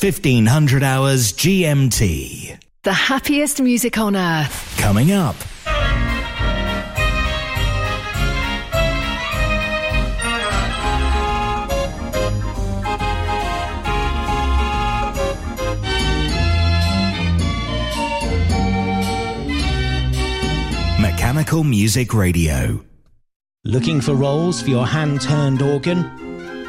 It's 1500 hours GMT. The happiest music on earth. Coming up. Mechanical Music Radio. Looking for rolls for your hand turned organ?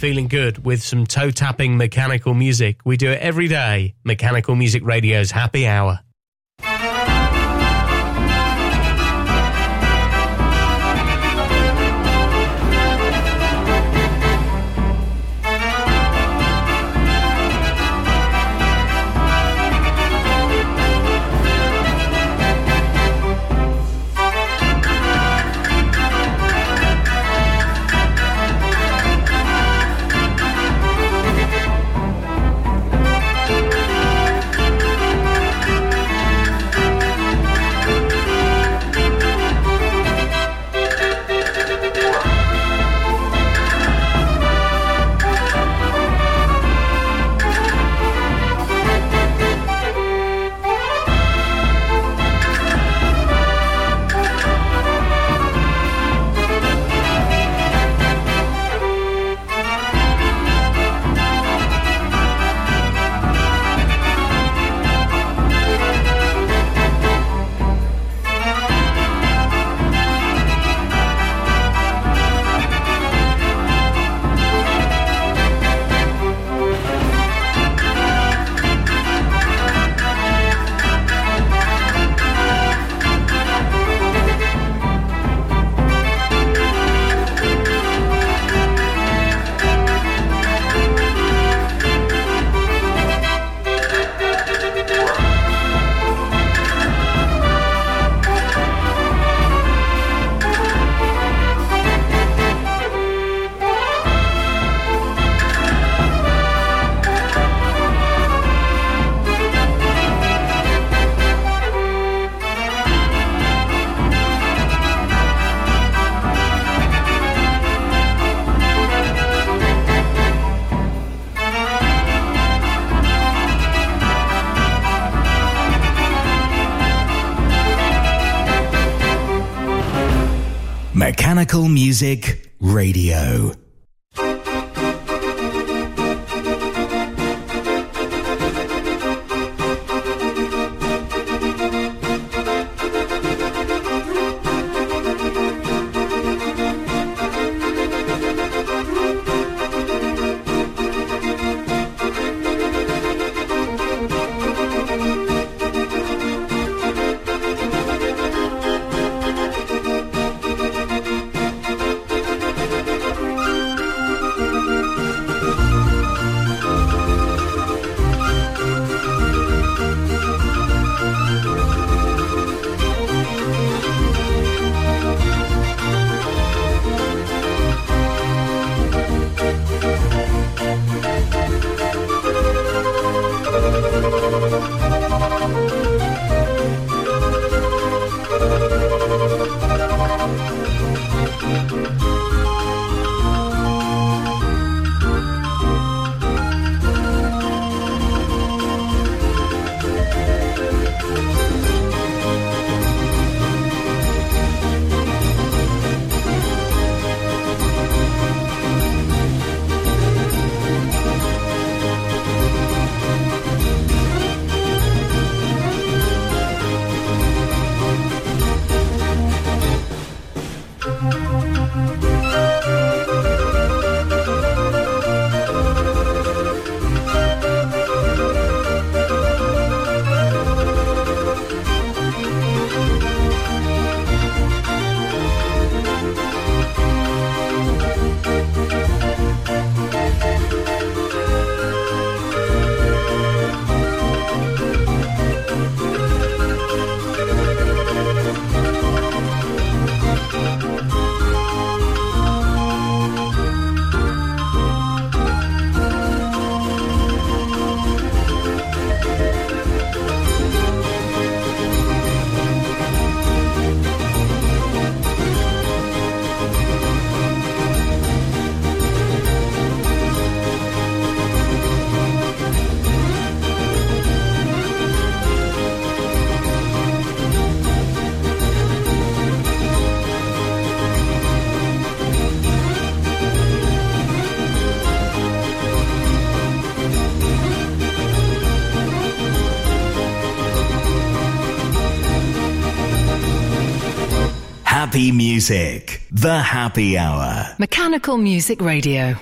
feeling good with some toe tapping mechanical music. We do it every day. Mechanical Music Radio's Happy Hour. Music Radio. The Happy Hour. Mechanical Music Radio.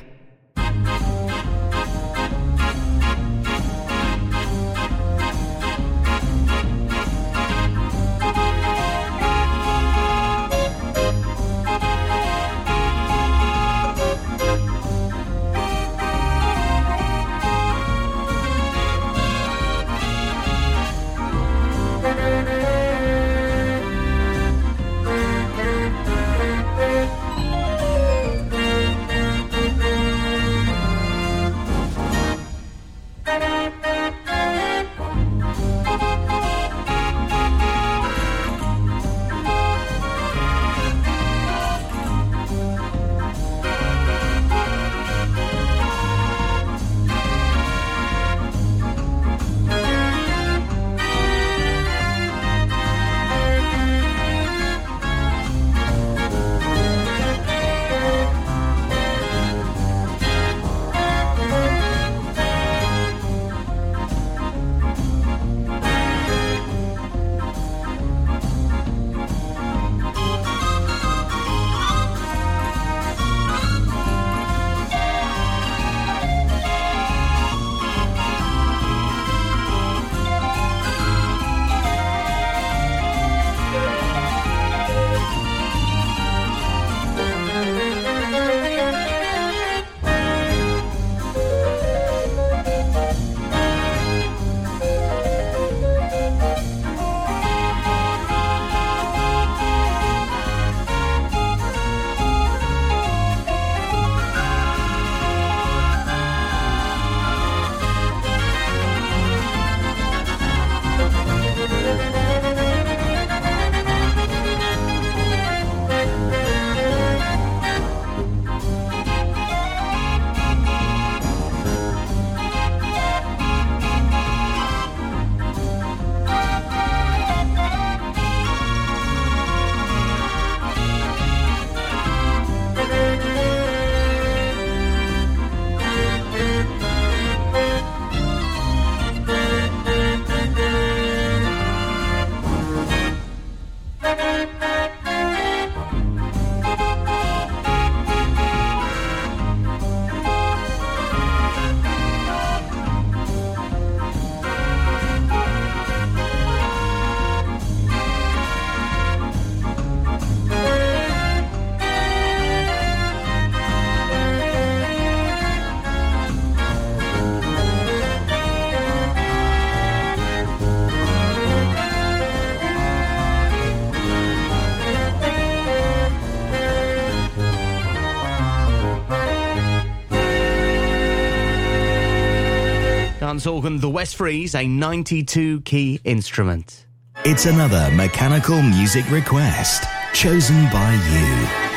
Dance organ, the West Freeze, a 92 key instrument. It's another mechanical music request chosen by you.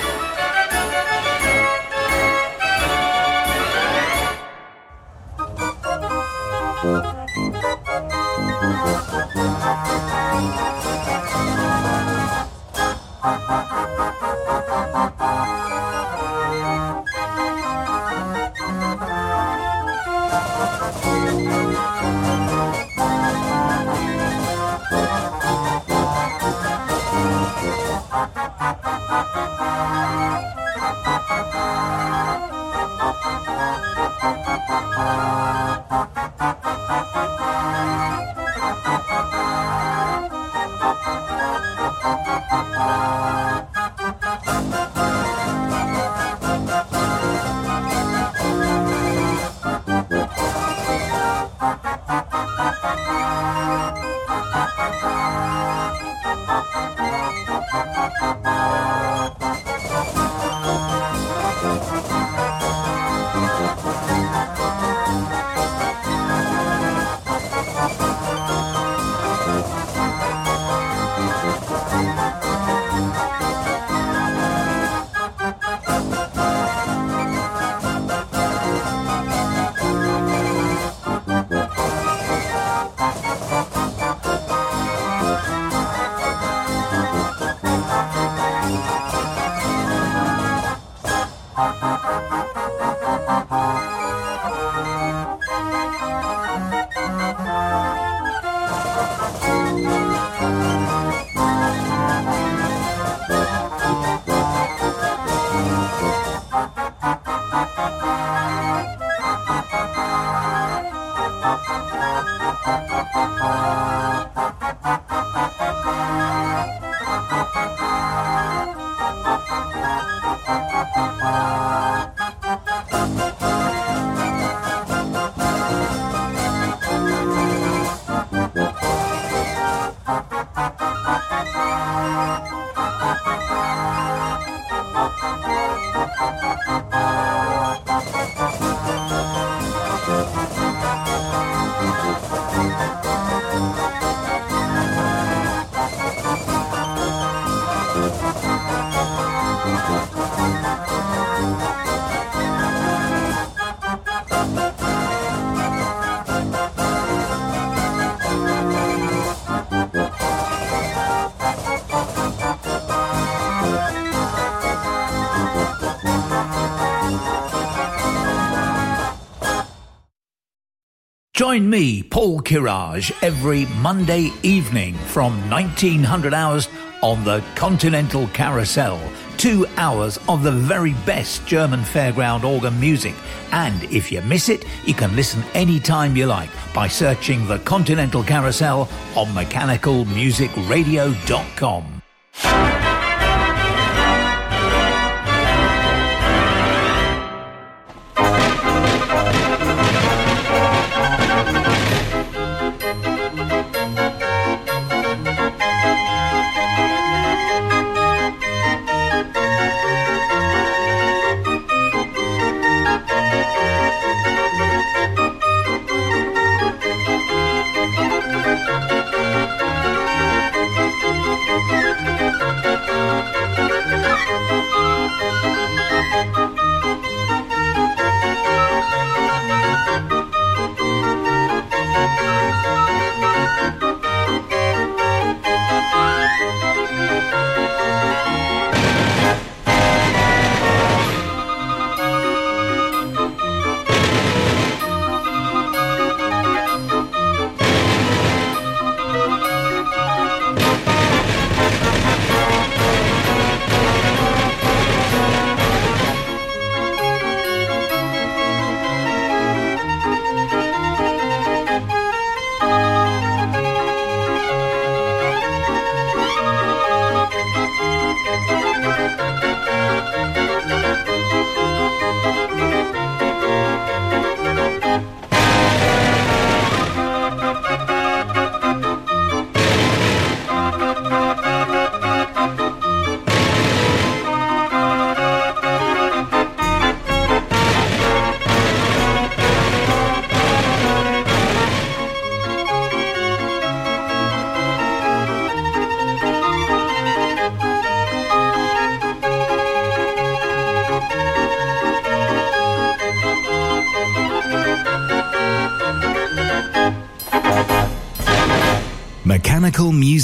Join me, Paul Kirage, every Monday evening from 1900 hours on the Continental Carousel. Two hours of the very best German fairground organ music. And if you miss it, you can listen anytime you like by searching the Continental Carousel on mechanicalmusicradio.com.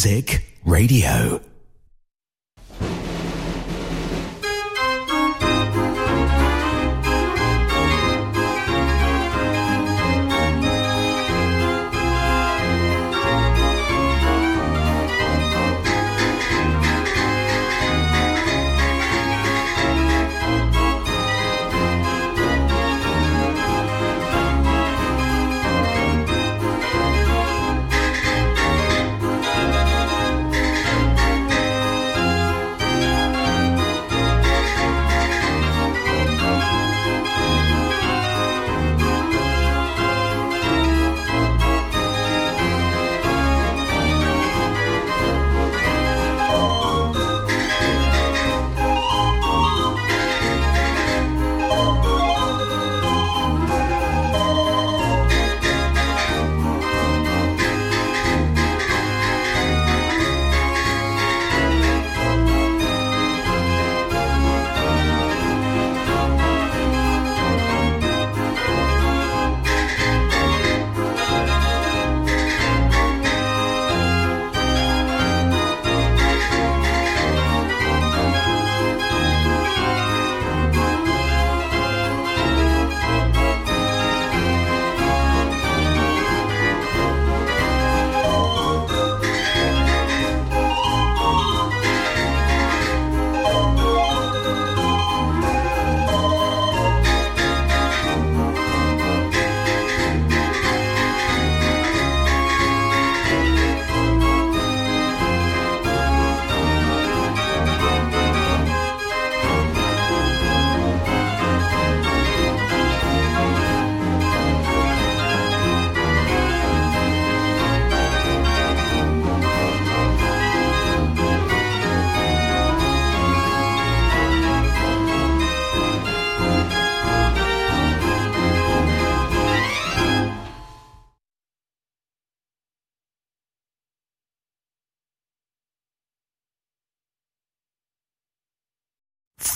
Music Radio.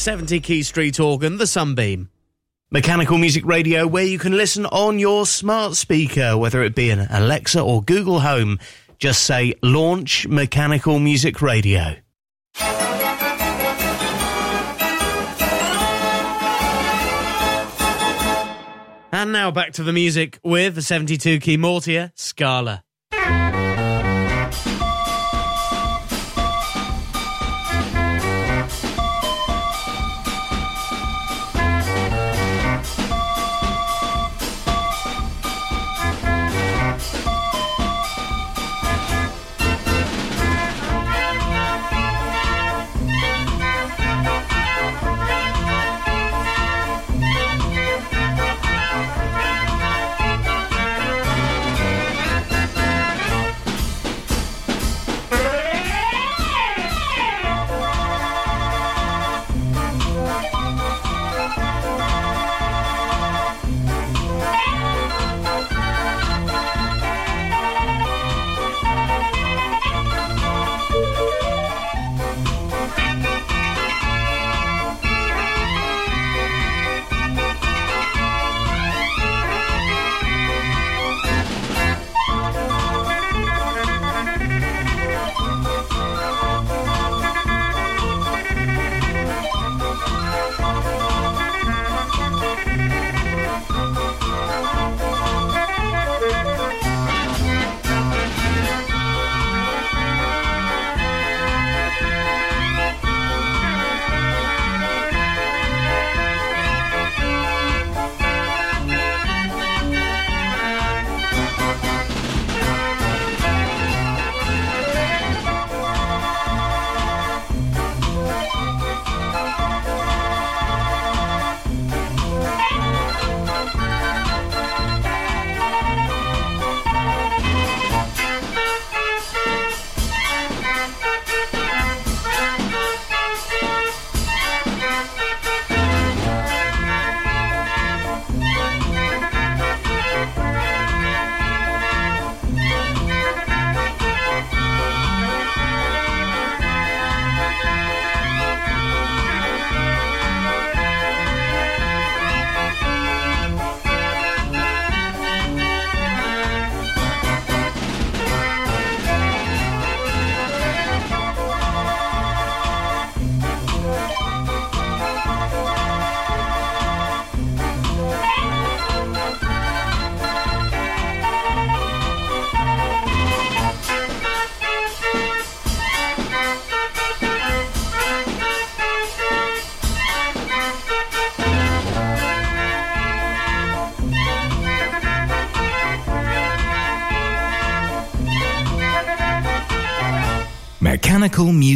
Seventy Key Street organ, the Sunbeam. Mechanical Music Radio, where you can listen on your smart speaker, whether it be an Alexa or Google Home. Just say launch Mechanical Music Radio. And now back to the music with the 72 key Mortier Scala.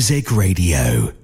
Music Radio.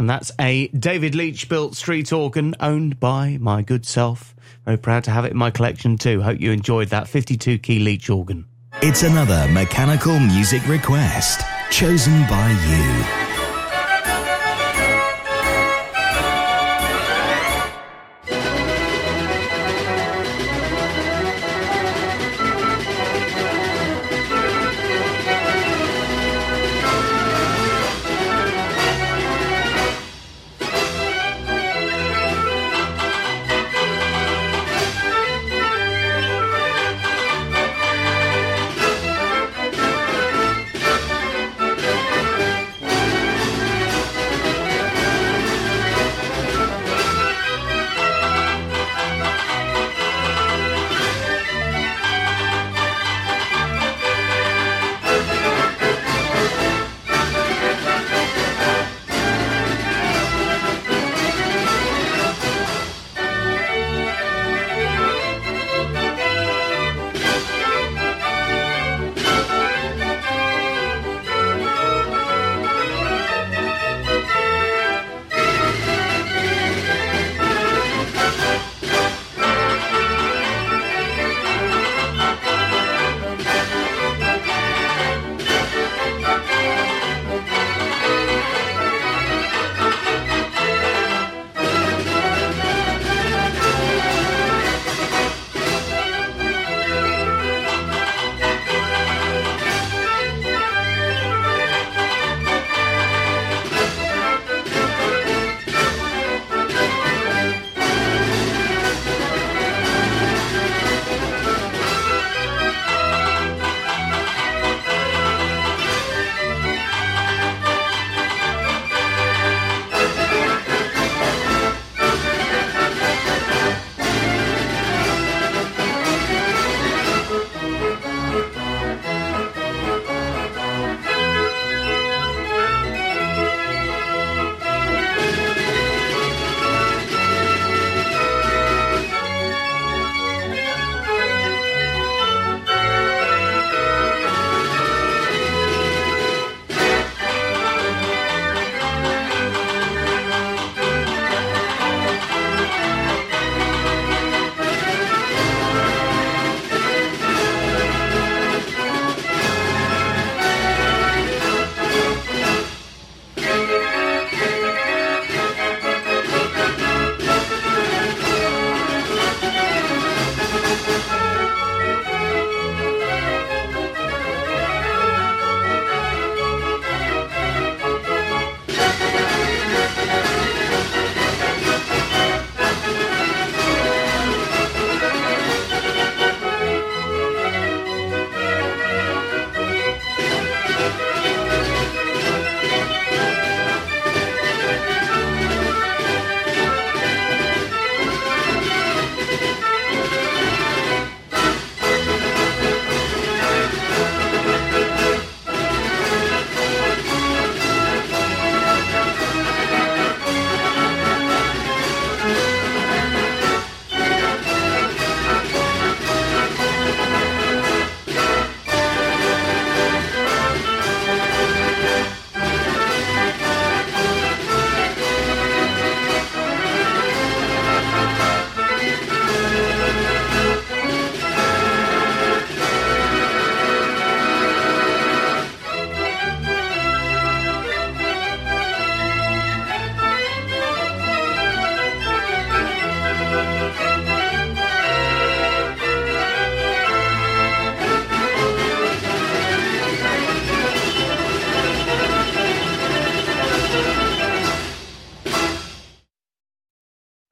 And that's a David Leach built street organ owned by my good self. Very proud to have it in my collection too. Hope you enjoyed that 52 key Leach organ. It's another mechanical music request chosen by you.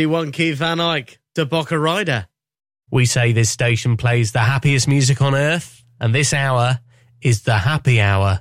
51 Keith Van Eyck, De Boca Rider. We say this station plays the happiest music on earth, and this hour is the happy hour.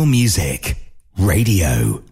Music Radio.